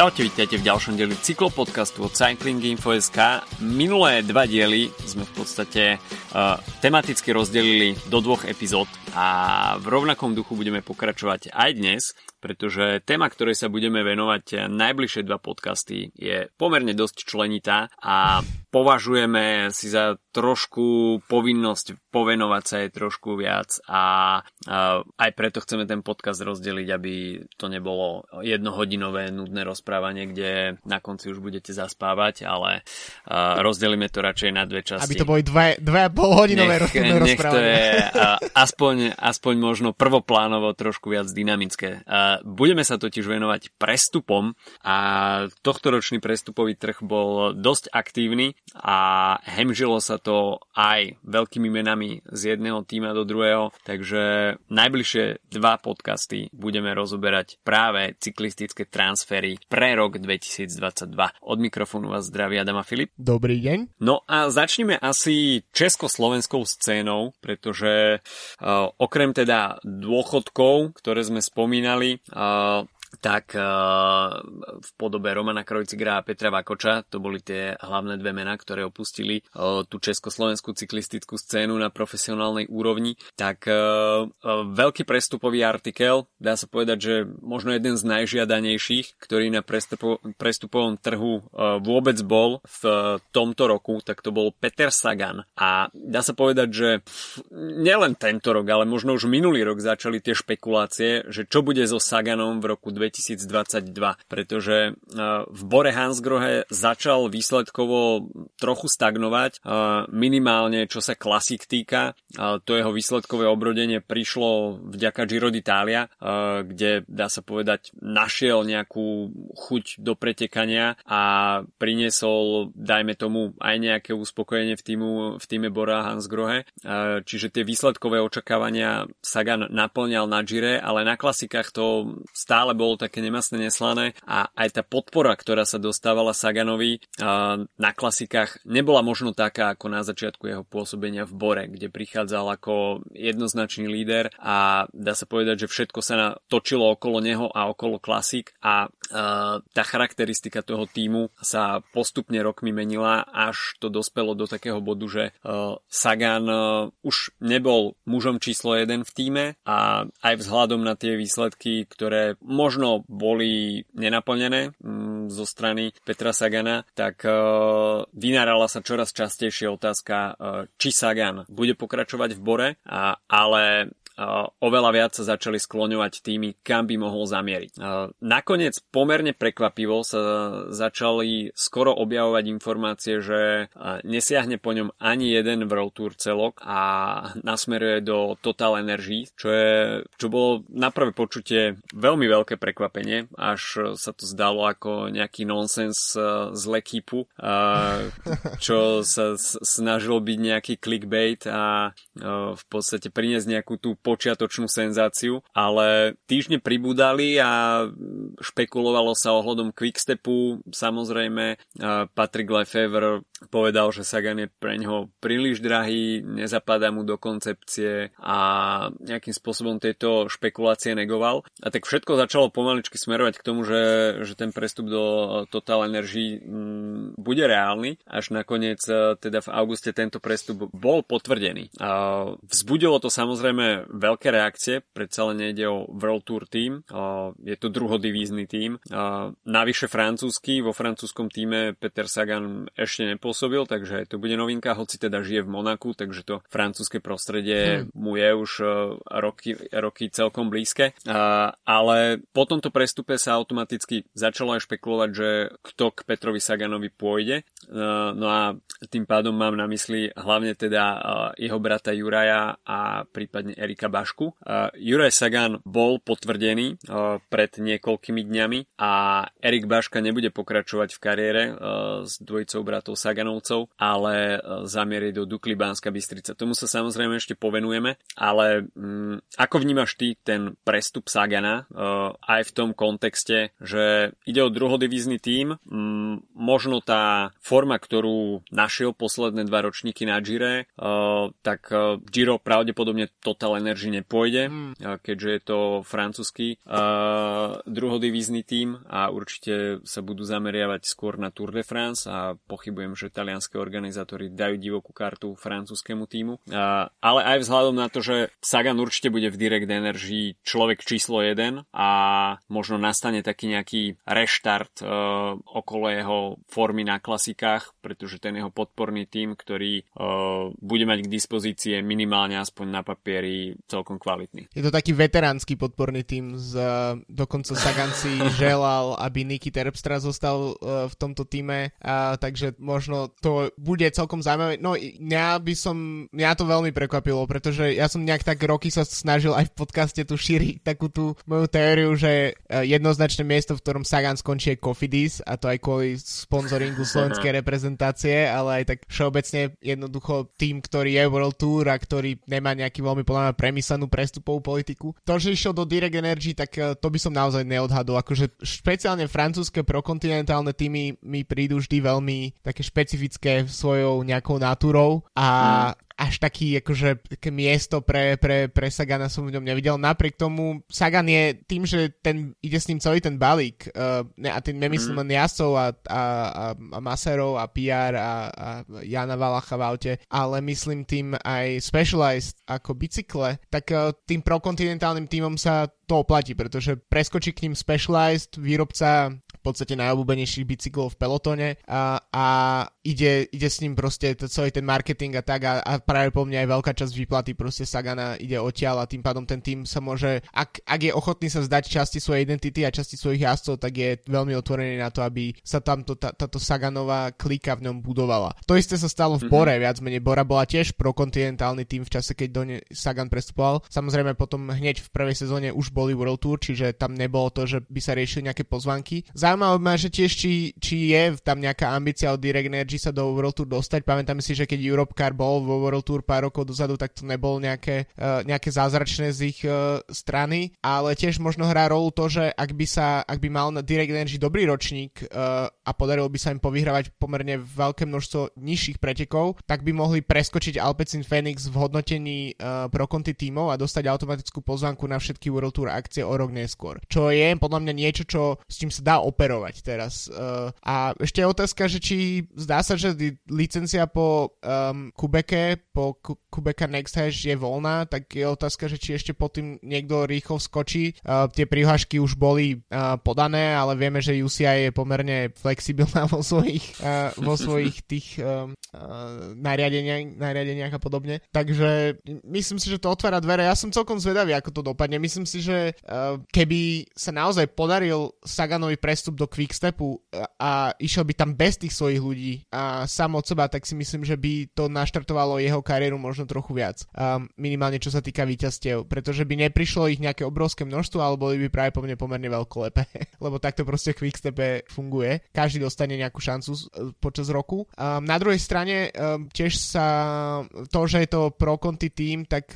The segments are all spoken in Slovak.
Čaute, vítajte v ďalšom dieli cyklopodcastu od Cycling Info.sk. Minulé dva diely sme v podstate uh, tematicky rozdelili do dvoch epizód a v rovnakom duchu budeme pokračovať aj dnes, pretože téma, ktorej sa budeme venovať najbližšie dva podcasty je pomerne dosť členitá a považujeme si za trošku povinnosť povenovať sa jej trošku viac a aj preto chceme ten podcast rozdeliť, aby to nebolo jednohodinové nudné rozprávanie, kde na konci už budete zaspávať, ale rozdelíme to radšej na dve časti. Aby to boli dve, dve a pol hodinové nech, rozprávanie. Nech to je aspoň, aspoň možno prvoplánovo trošku viac dynamické. Budeme sa totiž venovať prestupom a tohtoročný prestupový trh bol dosť aktívny a hemžilo sa to aj veľkými menami z jedného týma do druhého, takže najbližšie dva podcasty budeme rozoberať práve cyklistické transfery pre rok 2022. Od mikrofónu vás zdraví Adam a Filip. Dobrý deň. No a začneme asi československou scénou, pretože uh, okrem teda dôchodkov, ktoré sme spomínali, uh, tak uh, v podobe Romana Krojcigra a Petra Vakoča, to boli tie hlavné dve mená, ktoré opustili uh, tú československú cyklistickú scénu na profesionálnej úrovni, tak uh, veľký prestupový artikel, dá sa povedať, že možno jeden z najžiadanejších, ktorý na prestupo- prestupovom trhu vôbec bol v tomto roku, tak to bol Peter Sagan. A dá sa povedať, že nielen tento rok, ale možno už minulý rok začali tie špekulácie, že čo bude so Saganom v roku 2022, pretože e, v Bore Hansgrohe začal výsledkovo trochu stagnovať, e, minimálne čo sa klasik týka. E, to jeho výsledkové obrodenie prišlo vďaka Giro d'Italia, kde dá sa povedať našiel nejakú chuť do pretekania a priniesol, dajme tomu, aj nejaké uspokojenie v, týmu, v týme Bora Hansgrohe. Čiže tie výsledkové očakávania Sagan naplňal na Gire, ale na klasikách to stále bolo také nemasné neslané a aj tá podpora, ktorá sa dostávala Saganovi na klasikách nebola možno taká ako na začiatku jeho pôsobenia v Bore, kde prichádzal ako jednoznačný líder a dá sa povedať, že všetko sa točilo okolo neho a okolo klasik a tá charakteristika toho týmu sa postupne rokmi menila, až to dospelo do takého bodu, že Sagan už nebol mužom číslo jeden v týme a aj vzhľadom na tie výsledky, ktoré možno možno boli nenaplnené mm, zo strany Petra Sagana, tak uh, vynárala sa čoraz častejšie otázka, uh, či Sagan bude pokračovať v bore, ale oveľa viac sa začali skloňovať tými, kam by mohol zamieriť. Nakoniec pomerne prekvapivo sa začali skoro objavovať informácie, že nesiahne po ňom ani jeden World Tour celok a nasmeruje do Total Energy, čo, je, čo bolo na prvé počutie veľmi veľké prekvapenie, až sa to zdalo ako nejaký nonsens z Lekipu, čo sa snažilo byť nejaký clickbait a v podstate priniesť nejakú tú počiatočnú senzáciu, ale týždne pribúdali a špekulovalo sa ohľadom Quickstepu. Samozrejme, Patrick Lefevre povedal, že Sagan je pre ňoho príliš drahý, nezapadá mu do koncepcie a nejakým spôsobom tieto špekulácie negoval. A tak všetko začalo pomaličky smerovať k tomu, že, že ten prestup do Total Energy mm, bude reálny. Až nakoniec e, teda v auguste tento prestup bol potvrdený. A vzbudilo to samozrejme veľké reakcie, predsa len nejde o World Tour tým, je to druhodivízny tým. Navyše francúzsky, vo francúzskom týme Peter Sagan ešte nepo pôsobil, takže to bude novinka, hoci teda žije v Monaku, takže to francúzske prostredie hmm. mu je už e, roky, roky celkom blízke. Ale po tomto prestupe sa automaticky začalo aj špekulovať, že kto k Petrovi Saganovi pôjde. E, no a tým pádom mám na mysli hlavne teda e, jeho brata Juraja a prípadne Erika Bašku. Juraj Sagan bol potvrdený pred niekoľkými dňami a Erik Baška nebude pokračovať v kariére s dvojicou bratov Sagan Saganovcov, ale zamierie do Dukly Bánska Bystrica. Tomu sa samozrejme ešte povenujeme, ale mm, ako vnímaš ty ten prestup Sagana aj v tom kontexte, že ide o druhodivízny tím, mm, možno tá forma, ktorú našiel posledné dva ročníky na Gire, tak Giro pravdepodobne Total Energy nepôjde, mm. keďže je to francúzsky uh, druhodivízny tím a určite sa budú zameriavať skôr na Tour de France a pochybujem, že talianské organizátori dajú divokú kartu francúzskému týmu. Uh, ale aj vzhľadom na to, že Sagan určite bude v Direct Energy človek číslo 1 a možno nastane taký nejaký reštart uh, okolo jeho formy na klasikách, pretože ten jeho podporný tým, ktorý uh, bude mať k dispozícii minimálne aspoň na papieri celkom kvalitný. Je to taký veteránsky podporný tým, z, uh, dokonca Sagan si želal, aby Niky Terpstra zostal uh, v tomto týme, uh, takže možno to bude celkom zaujímavé. No, ja by som, mňa to veľmi prekvapilo, pretože ja som nejak tak roky sa snažil aj v podcaste tu šíriť takú tú moju teóriu, že e, jednoznačné miesto, v ktorom Sagan skončí je Cofidis a to aj kvôli sponzoringu slovenskej reprezentácie, ale aj tak všeobecne jednoducho tým, ktorý je World Tour a ktorý nemá nejaký veľmi podľa premyslenú prestupovú politiku. To, že išiel do Direct Energy, tak e, to by som naozaj neodhadol. Akože špeciálne francúzske prokontinentálne týmy mi prídu vždy veľmi také špecifické svojou nejakou natúrou a mm až taký akože miesto pre, pre, pre Sagana som v ňom nevidel. Napriek tomu Sagan je tým, že ten, ide s ním celý ten balík uh, ne, a tým nemyslím mm. len Jasov a, a, a, a Maserov a PR a, a Jana Valacha v aute, ale myslím tým aj Specialized ako bicykle, tak uh, tým prokontinentálnym týmom sa to oplatí, pretože preskočí k ním Specialized, výrobca v podstate najobľúbenejších bicyklov v pelotone a, a ide, ide s ním proste to, celý ten marketing a tak a, a práve po mne aj veľká časť výplaty proste Sagana ide odtiaľ a tým pádom ten tým sa môže, ak, ak je ochotný sa zdať časti svojej identity a časti svojich jazdcov, tak je veľmi otvorený na to, aby sa tamto, tá, táto Saganová klika v ňom budovala. To isté sa stalo v mhm. Bore, mm-hmm. viac menej. Bora bola tiež prokontinentálny tým v čase, keď do ne Sagan prestupoval. Samozrejme potom hneď v prvej sezóne už boli World Tour, čiže tam nebolo to, že by sa riešili nejaké pozvanky. Zaujímavé ma, že tiež či, či je tam nejaká ambícia od Direct Energy sa do World Tour dostať. Pamätám si, že keď Europe Car bol vo World Tour pár rokov dozadu, tak to nebol nejaké, uh, nejaké zázračné z ich uh, strany, ale tiež možno hrá rolu to, že ak by sa, ak by mal na Direct Energy dobrý ročník uh, a podarilo by sa im povyhrávať pomerne veľké množstvo nižších pretekov, tak by mohli preskočiť Alpecin Phoenix v hodnotení uh, pro konty tímov a dostať automatickú pozvanku na všetky World Tour akcie o rok neskôr. Čo je podľa mňa niečo, čo, s čím sa dá operovať teraz. Uh, a ešte je otázka, že či zdá sa, že licencia po um, Kubeke, po Kubeka Next je voľná, tak je otázka, že či ešte pod tým niekto rýchlo skočí. Uh, tie prihlášky už boli uh, podané, ale vieme, že UCI je pomerne flexibilná vo svojich, uh, vo svojich tých um, uh, nariadeniach, nariadeniach a podobne. Takže myslím si, že to otvára dvere. Ja som celkom zvedavý, ako to dopadne. Myslím si, že uh, keby sa naozaj podaril Saganovi prestup do Quickstepu a, a išiel by tam bez tých svojich ľudí a sám od seba, tak si myslím, že by to naštartovalo jeho kariéru možno trochu viac. Um, minimálne čo sa týka víťazstiev, pretože by neprišlo ich nejaké obrovské množstvo, ale boli by práve po mne pomerne veľkolepé, lebo takto proste Quickstepe funguje. Každý dostane nejakú šancu počas roku. Um, na druhej strane um, tiež sa to, že je to pro konti tým, tak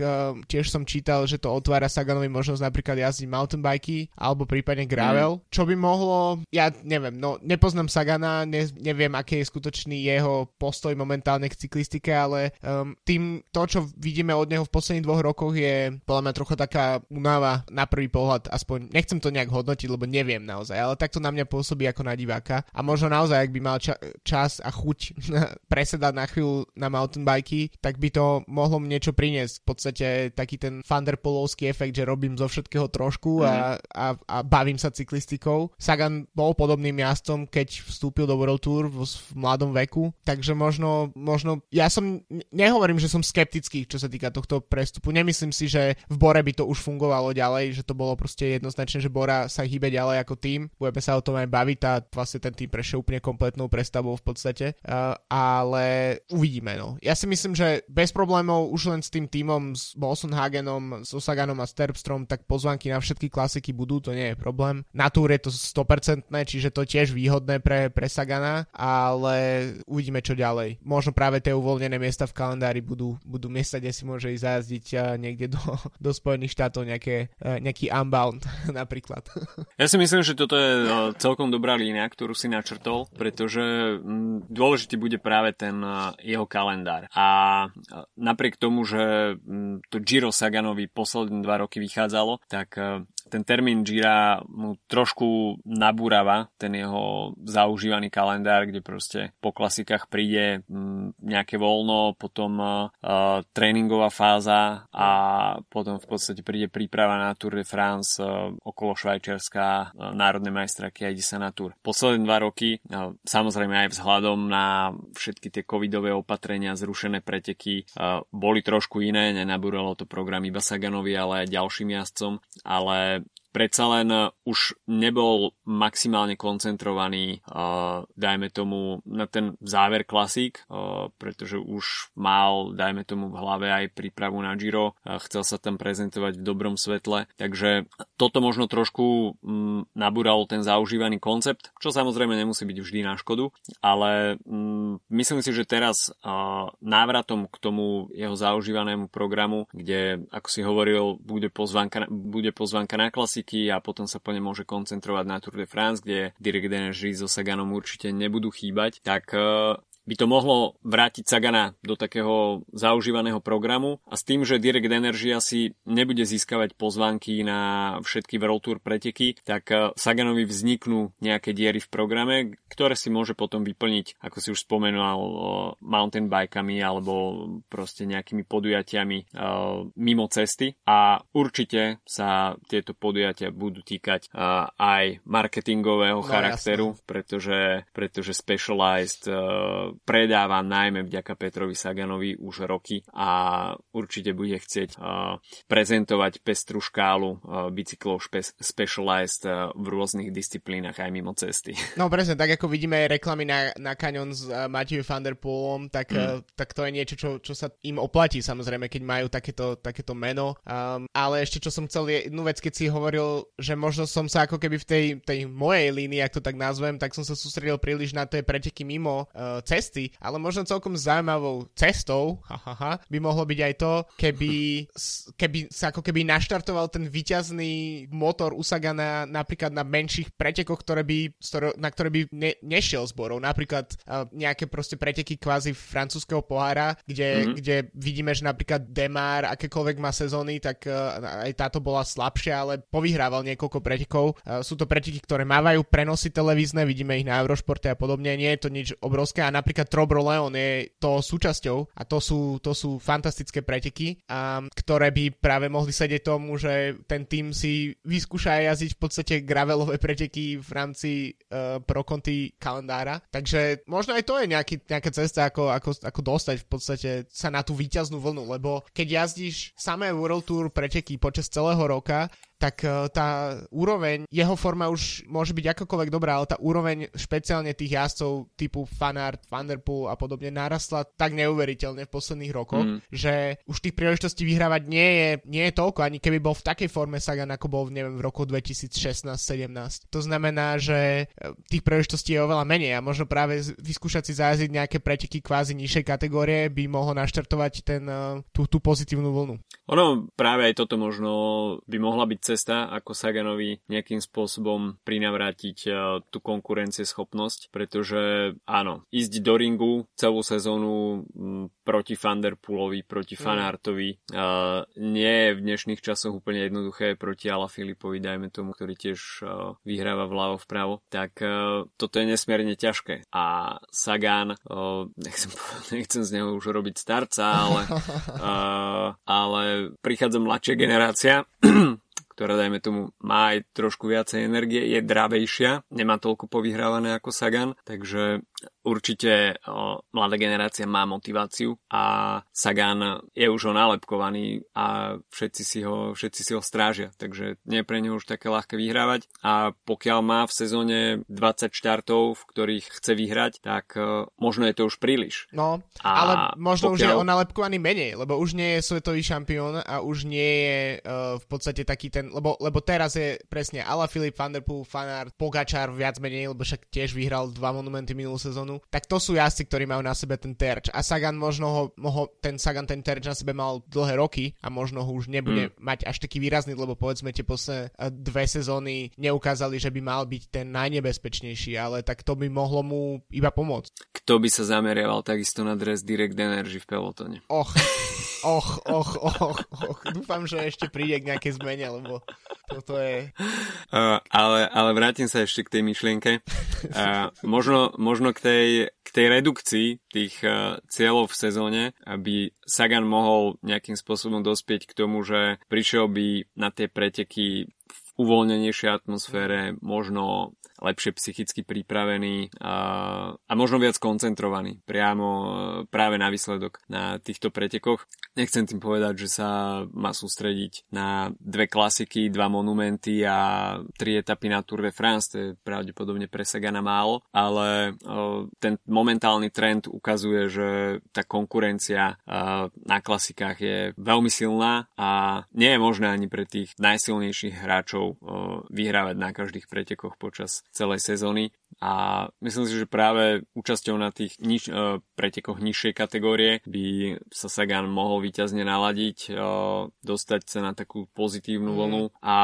tiež som čítal, že to otvára Saganovi možnosť napríklad jazdiť mountain bikey alebo prípadne gravel, mm. čo by mohlo, ja neviem, no nepoznám Sagana, ne, neviem, aké je skutočný jeho postoj momentálne k cyklistike, ale um, tým to, čo vidíme od neho v posledných dvoch rokoch je podľa mňa trochu taká únava na prvý pohľad, aspoň nechcem to nejak hodnotiť, lebo neviem naozaj, ale takto na mňa pôsobí ako na diváka a možno naozaj, ak by mal ča- čas a chuť presedať na chvíľu na mountain bikey, tak by to mohlo mu niečo priniesť. V podstate taký ten Thunderpolovský efekt, že robím zo všetkého trošku a, mhm. a, a bavím sa cyklistikou. Sagan bol podobným jazdcom, keď vstúpil do World Tour v, v mladom veku, takže možno, možno, ja som, nehovorím, že som skeptický, čo sa týka tohto prestupu, nemyslím si, že v Bore by to už fungovalo ďalej, že to bolo proste jednoznačne, že Bora sa hýbe ďalej ako tým, budeme sa o tom aj baviť a vlastne ten tým prešiel úplne kompletnou prestavou v podstate, uh, ale uvidíme, no. Ja si myslím, že bez problémov už len s tým týmom, s Bolsonhagenom, s Osaganom a Sterpstrom, tak pozvanky na všetky klasiky budú, to nie je problém. Na túr je to 100%, čiže to tiež výhodné pre, pre Sagana, ale uvidíme čo ďalej. Možno práve tie uvoľnené miesta v kalendári budú, budú miesta, kde si môže ísť zajazdiť niekde do, do Spojených štátov nejaké, nejaký unbound napríklad. Ja si myslím, že toto je celkom dobrá línia, ktorú si načrtol, pretože mm, dôležitý bude práve ten jeho kalendár. A napriek tomu, že mm, to Giro Saganovi posledné dva roky vychádzalo, tak ten termín Gira mu trošku nabúrava ten jeho zaužívaný kalendár, kde proste po klasikách príde mm, nejaké voľno, potom uh, tréningová fáza a potom v podstate príde príprava na Tour de France uh, okolo Švajčiarska, uh, národné majstraky a ide sa na Tour. Posledné dva roky, uh, samozrejme aj vzhľadom na všetky tie covidové opatrenia, zrušené preteky, uh, boli trošku iné, nenabúralo to program iba Saganovi, ale aj ďalším jazdcom, ale predsa len uh, už nebol maximálne koncentrovaný, uh, dajme tomu, na ten záver klasík, uh, pretože už mal, dajme tomu, v hlave aj prípravu na Giro, uh, chcel sa tam prezentovať v dobrom svetle, takže toto možno trošku um, nabúral ten zaužívaný koncept, čo samozrejme nemusí byť vždy na škodu, ale um, myslím si, že teraz uh, návratom k tomu jeho zaužívanému programu, kde, ako si hovoril, bude pozvanka, bude pozvanka na klasik, klasiky a potom sa po ne môže koncentrovať na Tour de France, kde Direct Energy so Saganom určite nebudú chýbať, tak eh, by to mohlo vrátiť Sagana do takého zaužívaného programu a s tým, že Direct Energy asi nebude získavať pozvánky na všetky World Tour preteky, tak eh, Saganovi vzniknú nejaké diery v programe, ktoré si môže potom vyplniť, ako si už spomenul, eh, mountain bikami alebo proste nejakými podujatiami eh, mimo cesty a určite sa tieto podujatia budú týkať aj marketingového no, charakteru, jasne. pretože, pretože Specialized predáva najmä vďaka Petrovi Saganovi už roky a určite bude chcieť uh, prezentovať pestru škálu uh, bicyklov špe- Specialized uh, v rôznych disciplínach aj mimo cesty. No presne, tak ako vidíme reklamy na, na Canyon s Matthew van der Poolom, tak, mm. tak to je niečo, čo, čo sa im oplatí samozrejme, keď majú takéto, takéto meno. Um, ale ešte čo som chcel, je jednu vec, keď si hovoril, že možno som sa ako keby v tej, tej mojej línii, ak to tak nazvem, tak som sa sústredil príliš na tie preteky mimo uh, cesty cesty, ale možno celkom zaujímavou cestou hahaha, by mohlo byť aj to, keby, keby sa ako keby naštartoval ten výťazný motor Usagana napríklad na menších pretekoch, ktoré by, na ktoré by ne, nešiel zborov. Napríklad uh, nejaké proste preteky kvázi francúzského pohára, kde, mm-hmm. kde vidíme, že napríklad Demar, akékoľvek má sezóny, tak uh, aj táto bola slabšia, ale povyhrával niekoľko pretekov. Uh, sú to preteky, ktoré mávajú prenosy televízne, vidíme ich na Eurošporte a podobne, nie je to nič obrovské a napríklad napríklad Trobro Leon je to súčasťou a to sú, to sú fantastické preteky, a, ktoré by práve mohli sedieť tomu, že ten tým si vyskúša jazdiť v podstate gravelové preteky v rámci uh, Pro Conti kalendára. Takže možno aj to je nejaký, nejaká cesta, ako, ako, ako dostať v podstate sa na tú výťaznú vlnu, lebo keď jazdíš samé World Tour preteky počas celého roka, tak e, tá úroveň, jeho forma už môže byť akokoľvek dobrá, ale tá úroveň špeciálne tých jazdcov typu Fanart, Vanderpool a podobne narastla tak neuveriteľne v posledných rokoch, mm. že už tých príležitostí vyhrávať nie je, nie je toľko, ani keby bol v takej forme Sagan, ako bol neviem, v roku 2016-17. To znamená, že e, tých príležitostí je oveľa menej a možno práve vyskúšať si zajazdiť nejaké preteky kvázi nižšej kategórie by mohlo naštartovať ten, e, tú, tú pozitívnu vlnu. Ono práve aj toto možno by mohla byť cesta, ako Saganovi nejakým spôsobom prinavrátiť uh, tú konkurencieschopnosť, pretože áno, ísť do ringu celú sezónu proti Fanderpoolovi, proti mm. Fanartovi uh, nie je v dnešných časoch úplne jednoduché proti Ala Filipovi, dajme tomu, ktorý tiež uh, vyhráva vľavo vpravo, tak toto je nesmierne ťažké. A Sagan, nechcem, nechcem z neho už robiť starca, ale, ale prichádza mladšia generácia, ktorá, dajme tomu, má aj trošku viacej energie, je dravejšia, nemá toľko povyhrávané ako Sagan, takže určite o, mladá generácia má motiváciu a Sagan je už ho nalepkovaný a všetci si ho, všetci si ho strážia, takže nie je pre neho už také ľahké vyhrávať a pokiaľ má v sezóne 20 štartov, v ktorých chce vyhrať, tak o, možno je to už príliš. No, a ale možno pokiaľ... už je on nalepkovaný menej, lebo už nie je svetový šampión a už nie je uh, v podstate taký ten, lebo, lebo teraz je presne Ala Filip, Van der Poel, Fanart, Pogačar viac menej, lebo však tiež vyhral dva monumenty minulú sezónu sezónu, tak to sú jazdci, ktorí majú na sebe ten terč. A Sagan možno ho, mohol, ten Sagan ten terč na sebe mal dlhé roky a možno ho už nebude mm. mať až taký výrazný, lebo povedzme tie posledné eh, dve sezóny neukázali, že by mal byť ten najnebezpečnejší, ale tak to by mohlo mu iba pomôcť. Kto by sa zameriaval takisto na dres Direct Energy v pelotone? Och, och, och, och, och. Dúfam, že ešte príde k nejakej zmene, lebo toto je... Uh, ale, ale vrátim sa ešte k tej myšlienke. Uh, možno, možno k tej, k tej redukcii tých uh, cieľov v sezóne, aby Sagan mohol nejakým spôsobom dospieť k tomu, že prišiel by na tie preteky v uvoľnenejšej atmosfére, možno lepšie psychicky pripravený a, a možno viac koncentrovaný priamo práve na výsledok na týchto pretekoch. Nechcem tým povedať, že sa má sústrediť na dve klasiky, dva monumenty a tri etapy na Tour de France, to je pravdepodobne pre Sagana málo, ale ten momentálny trend ukazuje, že tá konkurencia na klasikách je veľmi silná a nie je možné ani pre tých najsilnejších hráčov vyhrávať na každých pretekoch počas celej sezóny a myslím si, že práve účasťou na tých niž, uh, pretekoch nižšej kategórie by sa Sagan mohol výťazne naladiť, uh, dostať sa na takú pozitívnu mm. vlnu a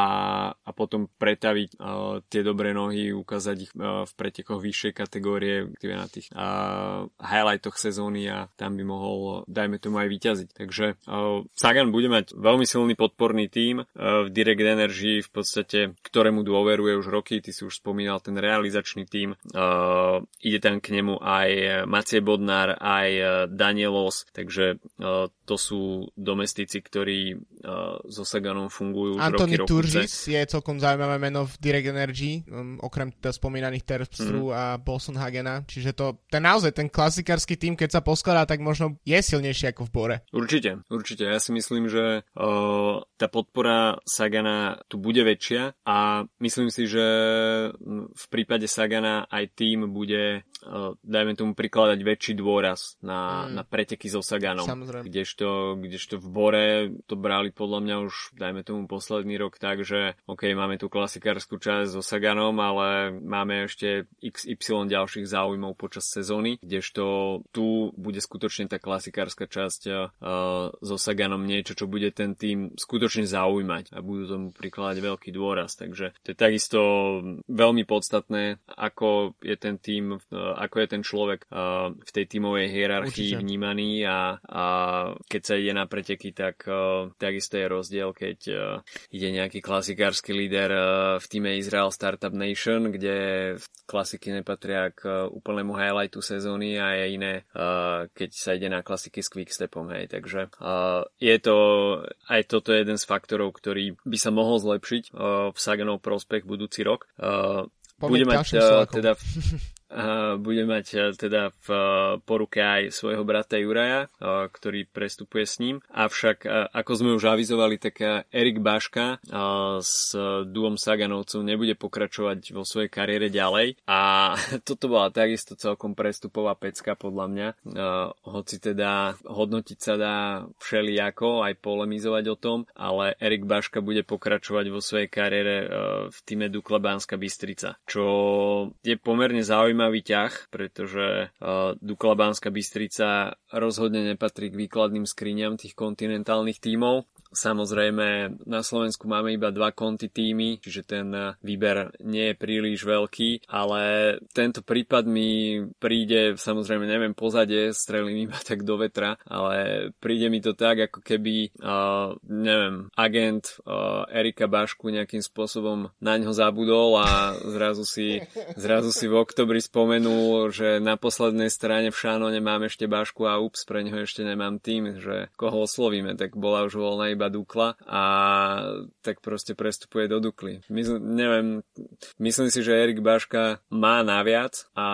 potom pretaviť uh, tie dobré nohy, ukázať ich uh, v pretekoch vyššej kategórie, na tých uh, highlightoch sezóny a tam by mohol, dajme tomu aj vyťaziť. Takže uh, Sagan bude mať veľmi silný podporný tím uh, v Direct Energy v podstate, ktorému dôveruje už roky, ty si už spomínal ten realizačný tým tým. Uh, ide tam k nemu aj Macie Bodnár, aj Danielos, takže uh, to sú domestici, ktorí uh, so Saganom fungujú už Anthony roky, Turžis je celkom zaujímavé meno v Direct Energy, um, okrem teda spomínaných Terpstru mm. a Bolson Hagena, čiže to ten naozaj ten klasikársky tým, keď sa poskladá, tak možno je silnejší ako v Bore. Určite, určite. Ja si myslím, že uh, tá podpora Sagana tu bude väčšia a myslím si, že v prípade Sagana aj tým bude, uh, dajme tomu, prikladať väčší dôraz na, mm. na preteky so Saganom. Samozrejme. Kdežto, kdežto v Bore to brali podľa mňa už, dajme tomu, posledný rok tak, že OK, máme tu klasikárskú časť so Saganom, ale máme ešte XY ďalších záujmov počas sezóny, kdežto tu bude skutočne tá klasikárska časť uh, so Saganom niečo, čo bude ten tým skutočne zaujímať a budú tomu prikladať veľký dôraz. Takže to je takisto veľmi podstatné, ako je ten tým, ako je ten človek v tej tímovej hierarchii Určite. vnímaný a, a keď sa ide na preteky, tak takisto je rozdiel, keď ide nejaký klasikársky líder v týme Israel Startup Nation, kde klasiky nepatria k úplnému highlightu sezóny a je iné, keď sa ide na klasiky s quickstepom, hej. Takže je to, aj toto je jeden z faktorov, ktorý by sa mohol zlepšiť v Saganov prospech budúci rok bude mať teda bude mať e, teda v e, poruke aj svojho brata Juraja, ktorý prestupuje s ním. Avšak, ako sme už avizovali, tak Erik Baška s Duom Saganovcov nebude pokračovať vo svojej kariére ďalej a toto bola takisto celkom prestupová pecka podľa mňa. Hoci teda hodnotiť sa dá všelijako, aj polemizovať o tom, ale Erik Baška bude pokračovať vo svojej kariére v týme Dukla Banska Bystrica, čo je pomerne zaujímavé zaujímavý ťah, pretože uh, Dukla Banská Bystrica rozhodne nepatrí k výkladným skriňam tých kontinentálnych tímov. Samozrejme, na Slovensku máme iba dva konty týmy, čiže ten výber nie je príliš veľký, ale tento prípad mi príde, samozrejme neviem pozadie, strelím iba tak do vetra, ale príde mi to tak, ako keby, uh, neviem, agent uh, Erika Bašku nejakým spôsobom na ňo zabudol a zrazu si, zrazu si v oktobri spomenul, že na poslednej strane v Šánone mám ešte Bašku a ups, pre neho ešte nemám tým, že koho oslovíme, tak bola už voľná iba Dukla a tak proste prestupuje do Dukly. Mysl, neviem, myslím si, že Erik Baška má naviac a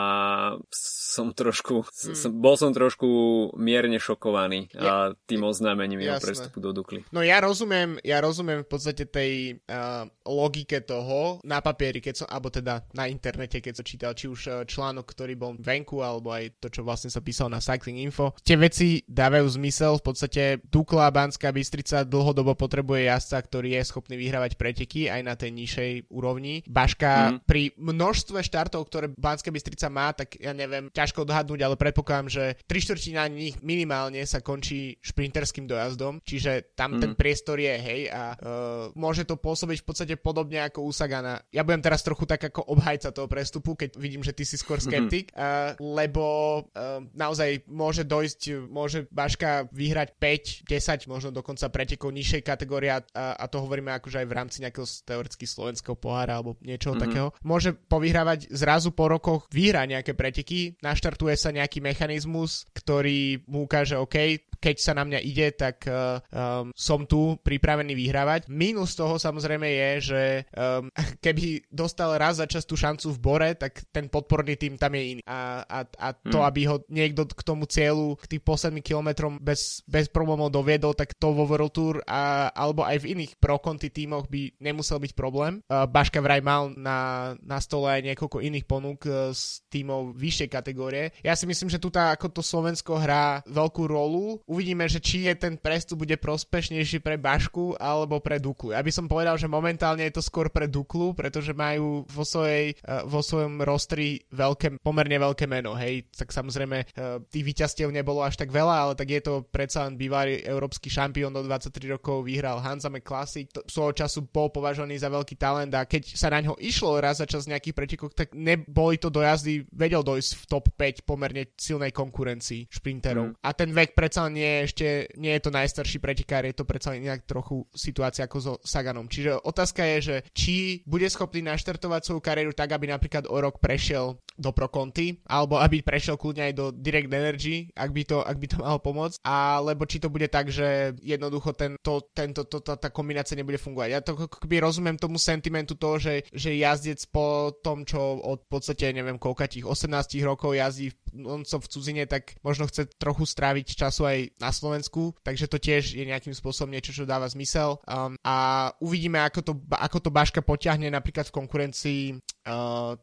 som trošku, hmm. som, bol som trošku mierne šokovaný ja, tým oznámením jeho prestupu do Dukly. No ja rozumiem, ja rozumiem v podstate tej uh, logike toho na papieri, keď som, alebo teda na internete, keď som čítal, či už uh, článok, ktorý bol venku, alebo aj to, čo vlastne sa písal na Cycling Info. Tie veci dávajú zmysel, v podstate Dukla Banská Bystrica dlhodobo potrebuje jazdca, ktorý je schopný vyhrávať preteky aj na tej nižšej úrovni. Baška mm. pri množstve štartov, ktoré Banská Bystrica má, tak ja neviem, ťažko odhadnúť, ale predpokladám, že tri štvrtina nich minimálne sa končí šprinterským dojazdom, čiže tam mm. ten priestor je, hej, a uh, môže to pôsobiť v podstate podobne ako u Sagana. Ja budem teraz trochu tak ako obhajca toho prestupu, keď vidím, že ty si skôr mhm. skeptik, mm. uh, lebo uh, naozaj môže dojsť, môže Baška vyhrať 5, 10, možno dokonca pretekov nižšej kategórie a, a to hovoríme akože aj v rámci nejakého teoreticky slovenského pohára alebo niečoho mm-hmm. takého. Môže povyhrávať zrazu po rokoch, vyhrá nejaké preteky, naštartuje sa nejaký mechanizmus, ktorý mu ukáže, OK, keď sa na mňa ide, tak um, som tu pripravený vyhrávať. Minus toho samozrejme je, že um, keby dostal raz za čas tú šancu v bore, tak ten podporný tým tam je iný. A, a, a to, hmm. aby ho niekto k tomu cieľu, k tým posledným kilometrom bez, bez problémov doviedol, tak to vo World Tour a, alebo aj v iných pro konti tímoch by nemusel byť problém. Uh, Baška vraj mal na, na stole aj niekoľko iných ponúk uh, z tímov vyššej kategórie. Ja si myslím, že tu tá, ako to Slovensko hrá veľkú rolu uvidíme, že či je ten prestup bude prospešnejší pre Bašku alebo pre Duklu. Ja by som povedal, že momentálne je to skôr pre Duklu, pretože majú vo, svojej, uh, vo svojom rostri veľké, pomerne veľké meno. Hej, tak samozrejme uh, tých víťazstiev nebolo až tak veľa, ale tak je to predsa len bývalý európsky šampión do 23 rokov, vyhral Hanzame Classic, to, svojho času bol považovaný za veľký talent a keď sa na ňo išlo raz za čas nejakých pretekov, tak neboli to dojazdy, vedel dojsť v top 5 pomerne silnej konkurencii šprinterov. Mm. A ten vek predsa len nie ešte, nie je to najstarší pretekár, je to predsa inak trochu situácia ako so Saganom. Čiže otázka je, že či bude schopný naštartovať svoju kariéru tak, aby napríklad o rok prešiel do Pro Conti, alebo aby prešiel kľudne aj do Direct Energy, ak by to, ak by to malo pomôcť, alebo či to bude tak, že jednoducho tento, tento, to, to, tá kombinácia nebude fungovať. Ja to keby rozumiem tomu sentimentu toho, že, že jazdec po tom, čo od podstate neviem koľka tých 18 rokov jazdí on som v cudzine, tak možno chce trochu stráviť času aj na Slovensku, takže to tiež je nejakým spôsobom niečo, čo dáva zmysel. Um, a uvidíme, ako to, ako to Baška potiahne napríklad v konkurencii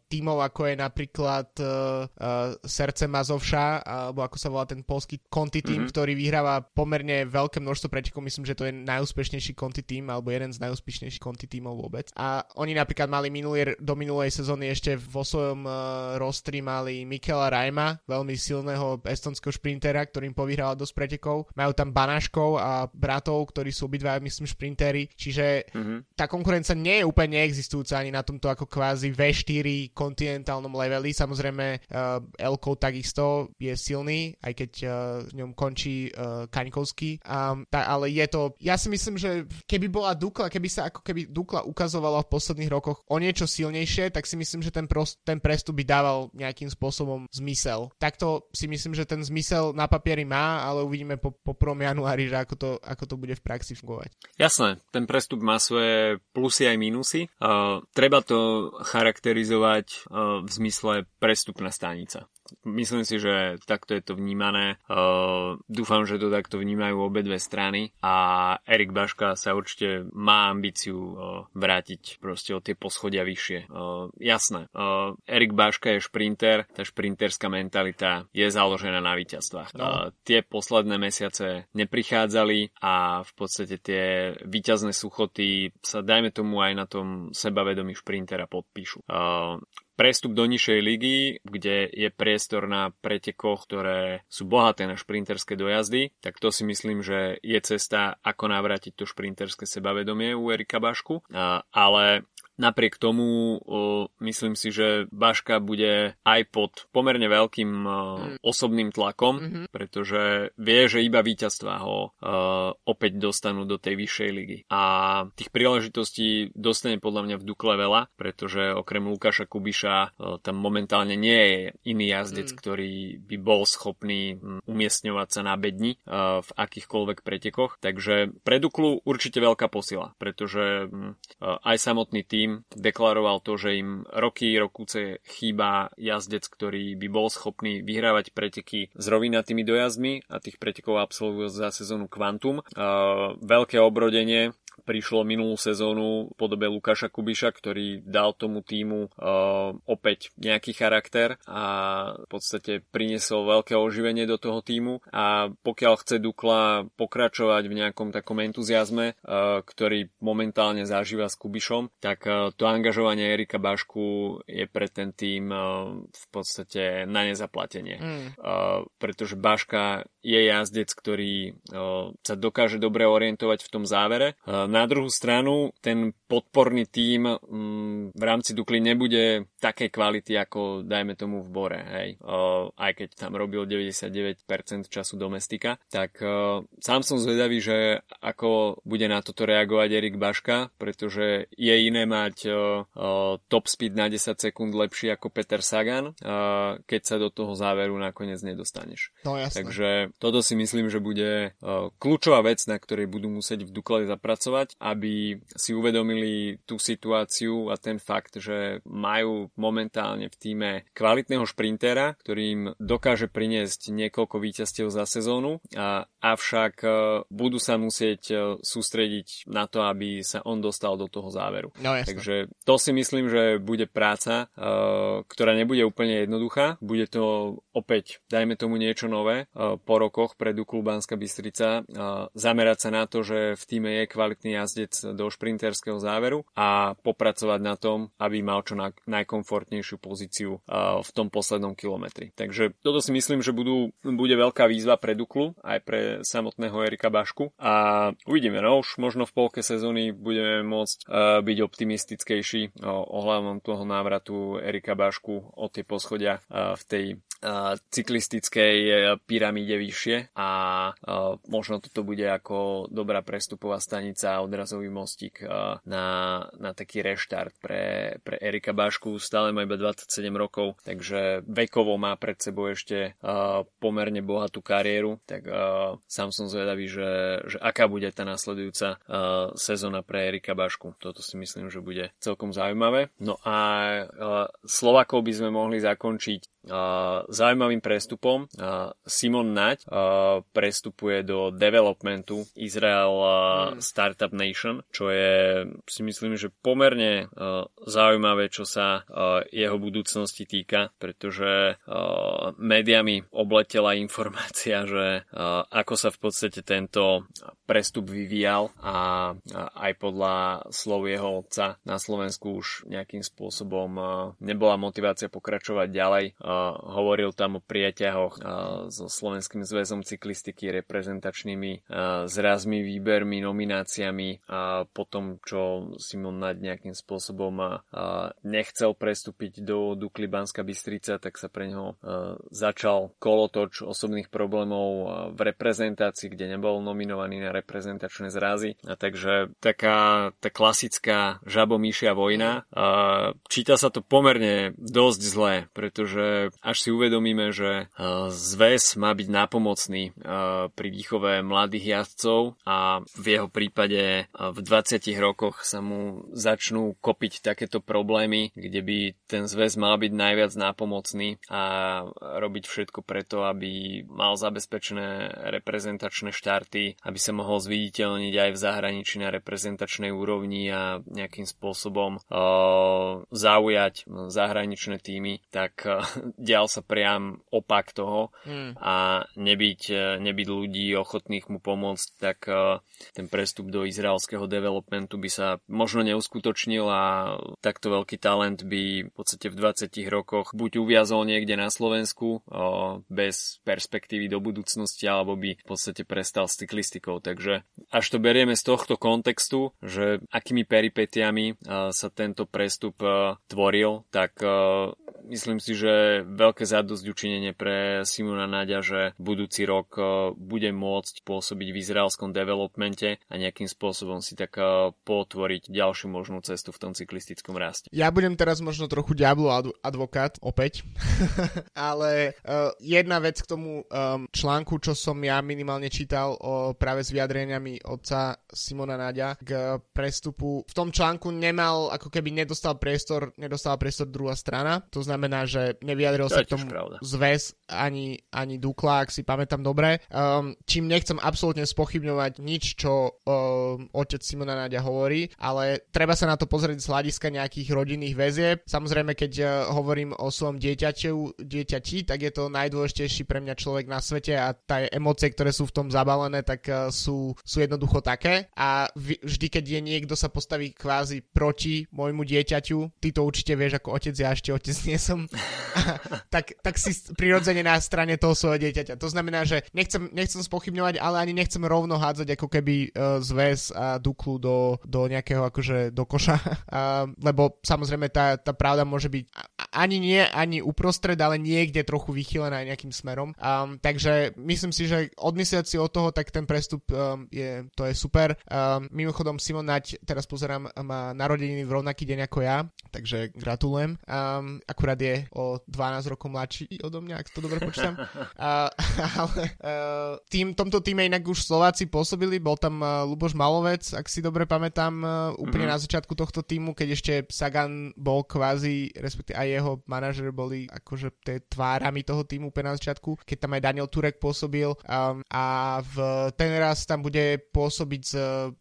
tímov, ako je napríklad uh, uh, Serce Mazovša, alebo ako sa volá ten polský konti tým, mm-hmm. ktorý vyhráva pomerne veľké množstvo pretekov. Myslím, že to je najúspešnejší konti tým, alebo jeden z najúspešnejších konti tímov vôbec. A oni napríklad mali minulý, do minulej sezóny ešte vo svojom uh, rostri mali Mikela Rajma, veľmi silného estonského šprintera, ktorým povyhrala dosť pretekov. Majú tam Banáškov a bratov, ktorí sú obidva, myslím, šprintery. Čiže mm-hmm. tá konkurencia nie je úplne neexistujúca ani na tomto ako kvázi v 4 kontinentálnom leveli. Samozrejme uh, Elko takisto je silný, aj keď uh, v ňom končí uh, Kaňkovský. Um, tá, ale je to, ja si myslím, že keby bola Dukla, keby sa ako keby Dukla ukazovala v posledných rokoch o niečo silnejšie, tak si myslím, že ten, prost, ten prestup by dával nejakým spôsobom zmysel. Takto si myslím, že ten zmysel na papieri má, ale uvidíme po, po 1. januári, že ako to, ako to bude v praxi fungovať. Jasné, ten prestup má svoje plusy aj minusy. Uh, treba to charakterizovať charakterizovať eh, v zmysle prestupná stanica. Myslím si, že takto je to vnímané. Uh, dúfam, že to takto vnímajú obe dve strany a Erik Baška sa určite má ambíciu uh, vrátiť proste o tie poschodia vyššie. Uh, jasné, uh, Erik Baška je šprinter, tá šprinterská mentalita je založená na víťazstvách. No. Uh, tie posledné mesiace neprichádzali a v podstate tie víťazné suchoty sa dajme tomu aj na tom sebavedomí šprintera podpíšu. Uh, prestup do nižšej ligy, kde je priestor na pretekoch, ktoré sú bohaté na šprinterské dojazdy, tak to si myslím, že je cesta, ako navrátiť to šprinterské sebavedomie u Erika Bašku. Ale Napriek tomu myslím si, že Baška bude aj pod pomerne veľkým mm. osobným tlakom, mm-hmm. pretože vie, že iba víťazstva ho opäť dostanú do tej vyššej ligy. A tých príležitostí dostane podľa mňa v Dukle veľa, pretože okrem Lukáša Kubiša tam momentálne nie je iný jazdec, mm. ktorý by bol schopný umiestňovať sa na bedni v akýchkoľvek pretekoch. Takže pre Duklu určite veľká posila, pretože aj samotný tým deklaroval to, že im roky rokúce chýba jazdec, ktorý by bol schopný vyhrávať preteky s rovinatými dojazdmi a tých pretekov absolvujú za sezónu Quantum. Veľké obrodenie prišlo minulú sezónu v podobe Lukáša Kubiša, ktorý dal tomu týmu uh, opäť nejaký charakter a v podstate priniesol veľké oživenie do toho týmu a pokiaľ chce Dukla pokračovať v nejakom takom entuziasme, uh, ktorý momentálne zažíva s Kubišom, tak uh, to angažovanie Erika Bašku je pre ten tým uh, v podstate na nezaplatenie. Mm. Uh, pretože Baška je jazdec, ktorý sa dokáže dobre orientovať v tom závere. Na druhú stranu ten podporný tím v rámci Dukly nebude takej kvality ako dajme tomu v Bore, hej. Aj keď tam robil 99% času domestika, tak sám som zvedavý, že ako bude na toto reagovať Erik Baška, pretože je iné mať top speed na 10 sekúnd lepší ako Peter Sagan, keď sa do toho záveru nakoniec nedostaneš. No jasné. Takže toto si myslím, že bude uh, kľúčová vec, na ktorej budú musieť v Duklade zapracovať, aby si uvedomili tú situáciu a ten fakt, že majú momentálne v týme kvalitného šprintera, ktorým dokáže priniesť niekoľko víťazstiev za sezónu, a, avšak uh, budú sa musieť uh, sústrediť na to, aby sa on dostal do toho záveru. No, jasné. Takže to si myslím, že bude práca, ktorá nebude úplne jednoduchá. Bude to opäť, dajme tomu niečo nové po rokoch pre Duklu Banska Bystrica. Zamerať sa na to, že v týme je kvalitný jazdec do šprinterského záveru a popracovať na tom, aby mal čo na, najkomfortnejšiu pozíciu v tom poslednom kilometri. Takže toto si myslím, že budú, bude veľká výzva pre Duklu, aj pre samotného Erika Bašku a uvidíme, no už možno v polke sezóny budeme môcť byť optimistickejší ohľadom toho návratu Erika Bašku o tie poschodia v tej cyklistickej e, pyramíde vyššie a možno toto bude ako dobrá prestupová stanica a odrazový mostík na, na taký reštart pre, pre Erika Bašku. Stále má iba 27 rokov, takže vekovo má pred sebou ešte pomerne bohatú kariéru, tak sám som zvedavý, že, že aká bude tá nasledujúca sezóna pre Erika Bašku. Toto si myslím, že bude celkom zaujímavé. No a Slovakov by sme mohli zakončiť zaujímavým prestupom. Simon Naď prestupuje do developmentu Israel hmm. Startup Nation, čo je si myslím, že pomerne zaujímavé, čo sa jeho budúcnosti týka, pretože médiami obletela informácia, že ako sa v podstate tento prestup vyvíjal a aj podľa slov jeho otca na Slovensku už nejakým spôsobom nebola motivácia pokračovať ďalej hovoril tam o priaťahoch so Slovenským zväzom cyklistiky, reprezentačnými zrazmi, výbermi, nomináciami a potom, čo Simon Nad nejakým spôsobom nechcel prestúpiť do Dukly Banska Bystrica, tak sa pre neho začal kolotoč osobných problémov v reprezentácii, kde nebol nominovaný na reprezentačné zrazy. A takže taká tá klasická žabomíšia vojna. Číta sa to pomerne dosť zle, pretože až si uvedomíme, že zväz má byť nápomocný pri výchove mladých jazdcov a v jeho prípade v 20 rokoch sa mu začnú kopiť takéto problémy, kde by ten zväz mal byť najviac nápomocný a robiť všetko preto, aby mal zabezpečené reprezentačné štarty, aby sa mohol zviditeľniť aj v zahraničí na reprezentačnej úrovni a nejakým spôsobom uh, zaujať zahraničné týmy, tak uh, dial sa priam opak toho hmm. a nebyť, e, nebyť ľudí ochotných mu pomôcť, tak e, ten prestup do izraelského developmentu by sa možno neuskutočnil a takto veľký talent by v podstate v 20 rokoch buď uviazol niekde na Slovensku e, bez perspektívy do budúcnosti, alebo by v podstate prestal s cyklistikou. Takže až to berieme z tohto kontextu, že akými peripetiami sa tento prestup tvoril, tak myslím si, že veľké zadosť učinenie pre Simona Nadia, že budúci rok e, bude môcť pôsobiť v izraelskom developmente a nejakým spôsobom si tak e, potvoriť ďalšiu možnú cestu v tom cyklistickom raste. Ja budem teraz možno trochu diablo advokát opäť, ale uh, jedna vec k tomu um, článku, čo som ja minimálne čítal o, práve s vyjadreniami otca Simona Nadia k prestupu. V tom článku nemal, ako keby nedostal priestor, nedostala priestor druhá strana, to znamená že nevyjadril to sa k tomu zväz ani, ani Dukla, ak si pamätám dobre. Um, čím nechcem absolútne spochybňovať nič, čo um, otec Simona Náďa hovorí, ale treba sa na to pozrieť z hľadiska nejakých rodinných väzieb. Samozrejme, keď uh, hovorím o svojom dieťaťu, dieťati, tak je to najdôležitejší pre mňa človek na svete a tá emócie, ktoré sú v tom zabalené, tak uh, sú, sú jednoducho také. A vždy, keď je niekto sa postaví kvázi proti môjmu dieťaťu, ty to určite vieš ako otec, ja ešte otec nie som, tak, tak si prirodzene na strane toho svojho dieťaťa. To znamená, že nechcem, nechcem spochybňovať, ale ani nechcem rovno hádzať ako keby uh, zväz a duklu do, do nejakého akože do koša, uh, lebo samozrejme tá, tá pravda môže byť ani nie, ani uprostred, ale niekde trochu vychylená aj nejakým smerom. Um, takže myslím si, že odmyslieť si od toho, tak ten prestup um, je, to je super. Um, mimochodom Simon Nať, teraz pozerám, má narodeniny v rovnaký deň ako ja, takže gratulujem. Um, akurát je o 12 rokov mladší odo mňa, ak to dobre počítam. Uh, ale uh, tým, tomto týme inak už Slováci pôsobili, bol tam uh, Luboš Malovec, ak si dobre pamätám, uh, úplne mm-hmm. na začiatku tohto týmu, keď ešte Sagan bol kvázi, respektíve aj jeho manažer boli akože tie tvárami toho týmu úplne na začiatku, keď tam aj Daniel Turek pôsobil um, a v ten raz tam bude pôsobiť z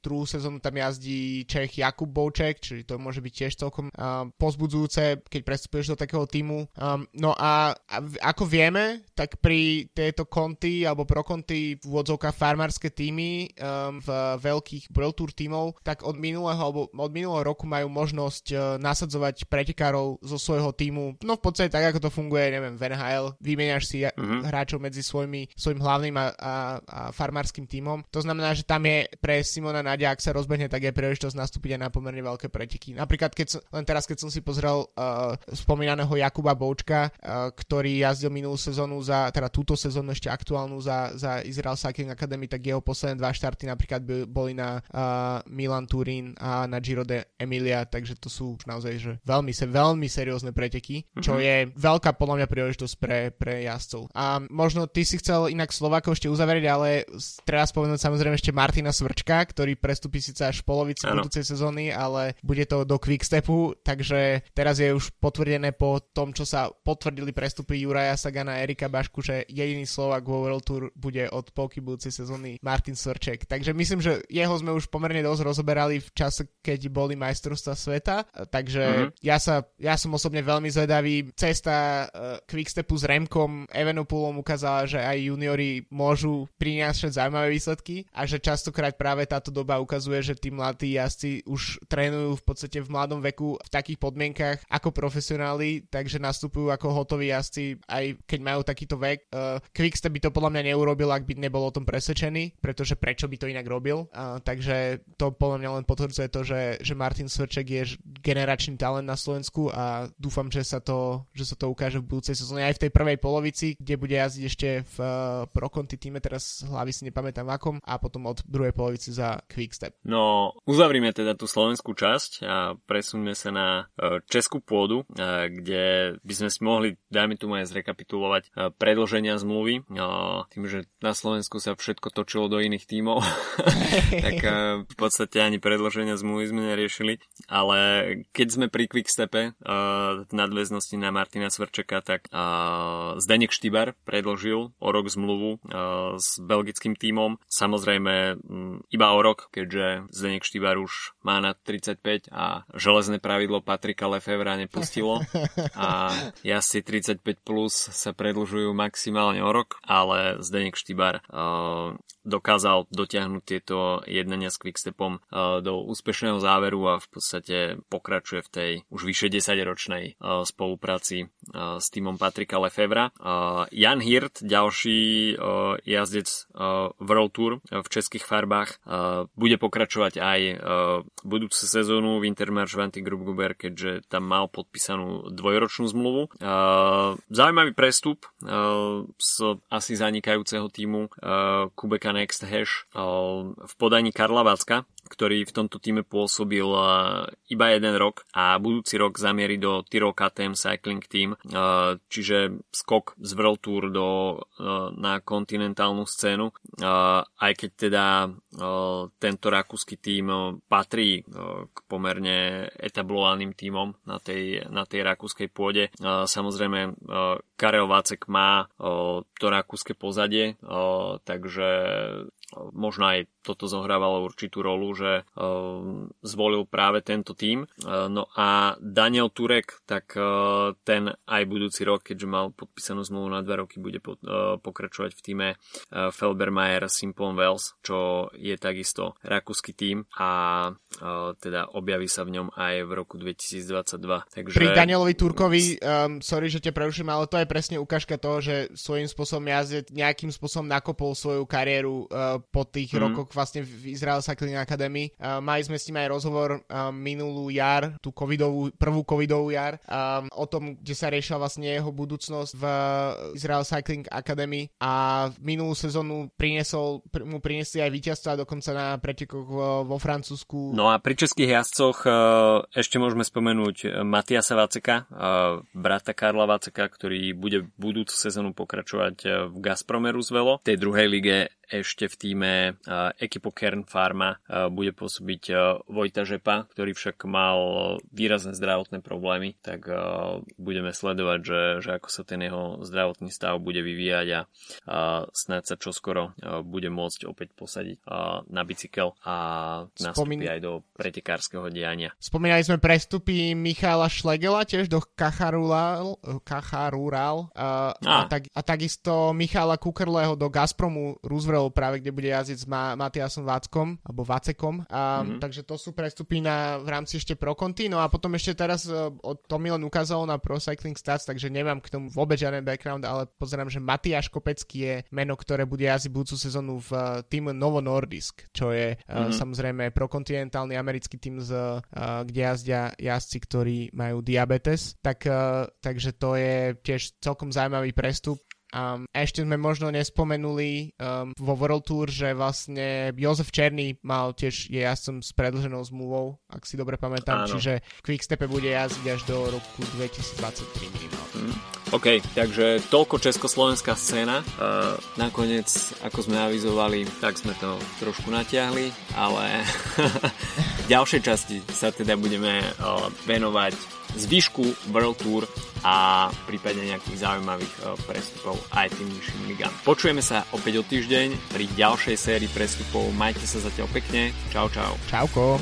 druhú sezónu tam jazdí Čech Jakub Bouček, čiže to môže byť tiež celkom um, pozbudzujúce, keď prestupuješ do takého týmu. Um, no a, a ako vieme, tak pri tejto konty alebo pro konty v úvodzovkách farmárske týmy um, v veľkých World Tour tímov, tak od minulého alebo od minulého roku majú možnosť uh, nasadzovať pretekárov zo svojho týmu. No v podstate tak, ako to funguje, neviem, v NHL, vymeniaš si mm-hmm. hráčov medzi svojimi, svojim hlavným a, a, a farmárským týmom. To znamená, že tam je pre Simona Nadia, ak sa rozbehne, tak je príležitosť nastúpiť aj na pomerne veľké preteky. Napríklad, keď som, len teraz, keď som si pozrel uh, spomínaného Jakuba Boučka, uh, ktorý jazdil minulú sezónu za, teda túto sezónu ešte aktuálnu za, za Israel Cycling Academy, tak jeho posledné dva štarty napríklad boli na uh, Milan Turín a na Giro de Emilia, takže to sú naozaj že veľmi, veľmi seriózne preteky, čo mm-hmm. je veľká podľa mňa príležitosť pre, pre jazdcov. A možno ty si chcel inak Slovákov ešte uzavrieť, ale treba spomenúť samozrejme ešte Martina Svrčka, ktorý prestupí síce až v polovici ano. budúcej sezóny, ale bude to do Quickstepu, takže teraz je už potvrdené po tom, čo sa potvrdili prestupy Juraja Sagana a Erika Bašku, že jediný Slovak vo World Tour bude od polky budúcej sezóny Martin Svrček. Takže myslím, že jeho sme už pomerne dosť rozoberali v čase, keď boli majstrovstvá sveta, takže mm-hmm. ja, sa, ja som osobne veľmi zvedavý. Cesta uh, Quickstepu s Remkom Evenopulom ukázala, že aj juniori môžu priniesť zaujímavé výsledky a že častokrát práve táto doba ukazuje, že tí mladí jazdci už trénujú v podstate v mladom veku v takých podmienkach ako profesionáli, takže nastupujú ako hotoví jazdci, aj keď majú takýto vek. Uh, Quickstep by to podľa mňa neurobil, ak by nebol o tom presvedčený, pretože prečo by to inak robil. Uh, takže to podľa mňa len potvrdzuje to, že, že Martin Svrček je generačný talent na Slovensku a dúfam, že sa to, že sa to ukáže v budúcej sezóne aj v tej prvej polovici, kde bude jazdiť ešte v uh, Pro Conti týme, teraz hlavy si nepamätám akom, a potom od druhej polovici za Quickstep. No, uzavrime teda tú slovenskú časť a presunme sa na e, českú pôdu, e, kde by sme si mohli, dajme tu aj zrekapitulovať predlženia zmluvy. Tým, že na Slovensku sa všetko točilo do iných tímov, tak v podstate ani predloženia zmluvy sme neriešili. Ale keď sme pri Quickstepe v nadväznosti na Martina Svrčeka, tak Zdenek Štibar predložil o rok zmluvu s belgickým tímom. Samozrejme iba o rok, keďže Zdenek Štýbar už má na 35 a železné pravidlo Patrika Lefevra nepustilo a si 35 plus sa predlžujú maximálne o rok, ale Zdenek Štýbar uh, dokázal dotiahnuť tieto jednania s Quickstepom uh, do úspešného záveru a v podstate pokračuje v tej už vyše 10-ročnej uh, spolupráci uh, s týmom Patrika Lefevra. Jan Hirt, ďalší jazdec World Tour v českých farbách, bude pokračovať aj budúcu sezónu v Intermarš Vanty Gruber, keďže tam mal podpísanú dvojročnú zmluvu. Zaujímavý prestup z asi zanikajúceho týmu Kubeka Next Hash v podaní Karla Vacka, ktorý v tomto týme pôsobil iba jeden rok a budúci rok zamieri do Tyrol KTM Cycling Team, čiže skok z World Tour do, na kontinentálnu scénu, aj keď teda tento rakúsky tým patrí k pomerne etablovaným týmom na tej, na tej rakúskej pôde. Samozrejme, Karel Vácek má to rakúske pozadie, takže možno aj toto zohrávalo určitú rolu, že uh, zvolil práve tento tím. Uh, no a Daniel Turek, tak uh, ten aj budúci rok, keďže mal podpísanú zmluvu na dva roky, bude po, pokračovať v týme Felbermayer Simplon Wells, čo je takisto rakúsky tím a teda objaví sa v ňom aj v roku 2022. Takže... Pri Danielovi Turkovi, um, sorry, že ťa preruším, ale to je presne ukážka toho, že svojím spôsobom jazdec nejakým spôsobom nakopol svoju kariéru uh, po tých mm. rokoch vlastne v Israel Cycling Academy. Mali sme s ním aj rozhovor minulú jar, tú covidovú, prvú covidovú jar, o tom, kde sa riešila vlastne jeho budúcnosť v Israel Cycling Academy a minulú sezónu priniesol, pr- mu priniesli aj víťazstva dokonca na pretekoch vo, Francúzsku. No a pri českých jazdcoch uh, ešte môžeme spomenúť Matiasa Vaceka, uh, brata Karla Vaceka, ktorý bude budúcu sezónu pokračovať v Gazprome Roosevelt, tej druhej lige ešte v týme Ekipo Kern Pharma bude pôsobiť Vojta Žepa, ktorý však mal výrazné zdravotné problémy, tak budeme sledovať, že, že ako sa ten jeho zdravotný stav bude vyvíjať a snáď sa čoskoro bude môcť opäť posadiť na bicykel a nastúpi Spomín... aj do pretekárskeho diania. Spomínali sme prestupy Michala Šlegela tiež do Kacharural, Kacharural a, a, tak, a takisto Michala Kukerleho do Gazpromu Roosevelt práve, kde bude jazdiť s Ma- Matiasom Váckom, alebo Vacekom. A, mm-hmm. Takže to sú prestupy na, v rámci ešte Pro Conti. No a potom ešte teraz uh, to Milan ukázalo na Pro Cycling Stats, takže nemám k tomu vôbec žiaden background, ale pozerám, že Matiáš Kopecký je meno, ktoré bude jazdiť budúcu sezónu v uh, tým Novo Nordisk, čo je uh, mm-hmm. samozrejme prokontinentálny americký tým, z, uh, kde jazdia jazdci, ktorí majú diabetes. Tak, uh, takže to je tiež celkom zaujímavý prestup. Um, ešte sme možno nespomenuli um, vo World Tour, že vlastne Jozef Černý mal tiež, je jazdcom s predlženou zmluvou, ak si dobre pamätám, Áno. čiže Quickstepe bude jazdiť až do roku 2023 minimálne. Mm. OK, takže toľko československá scéna. Uh, nakoniec, ako sme avizovali, tak sme to trošku natiahli, ale v ďalšej časti sa teda budeme uh, venovať zvyšku World Tour a prípadne nejakých zaujímavých uh, prestupov aj tým nižším ligám. Počujeme sa opäť o týždeň pri ďalšej sérii prestupov. Majte sa zatiaľ pekne. Čau, čau. Čauko.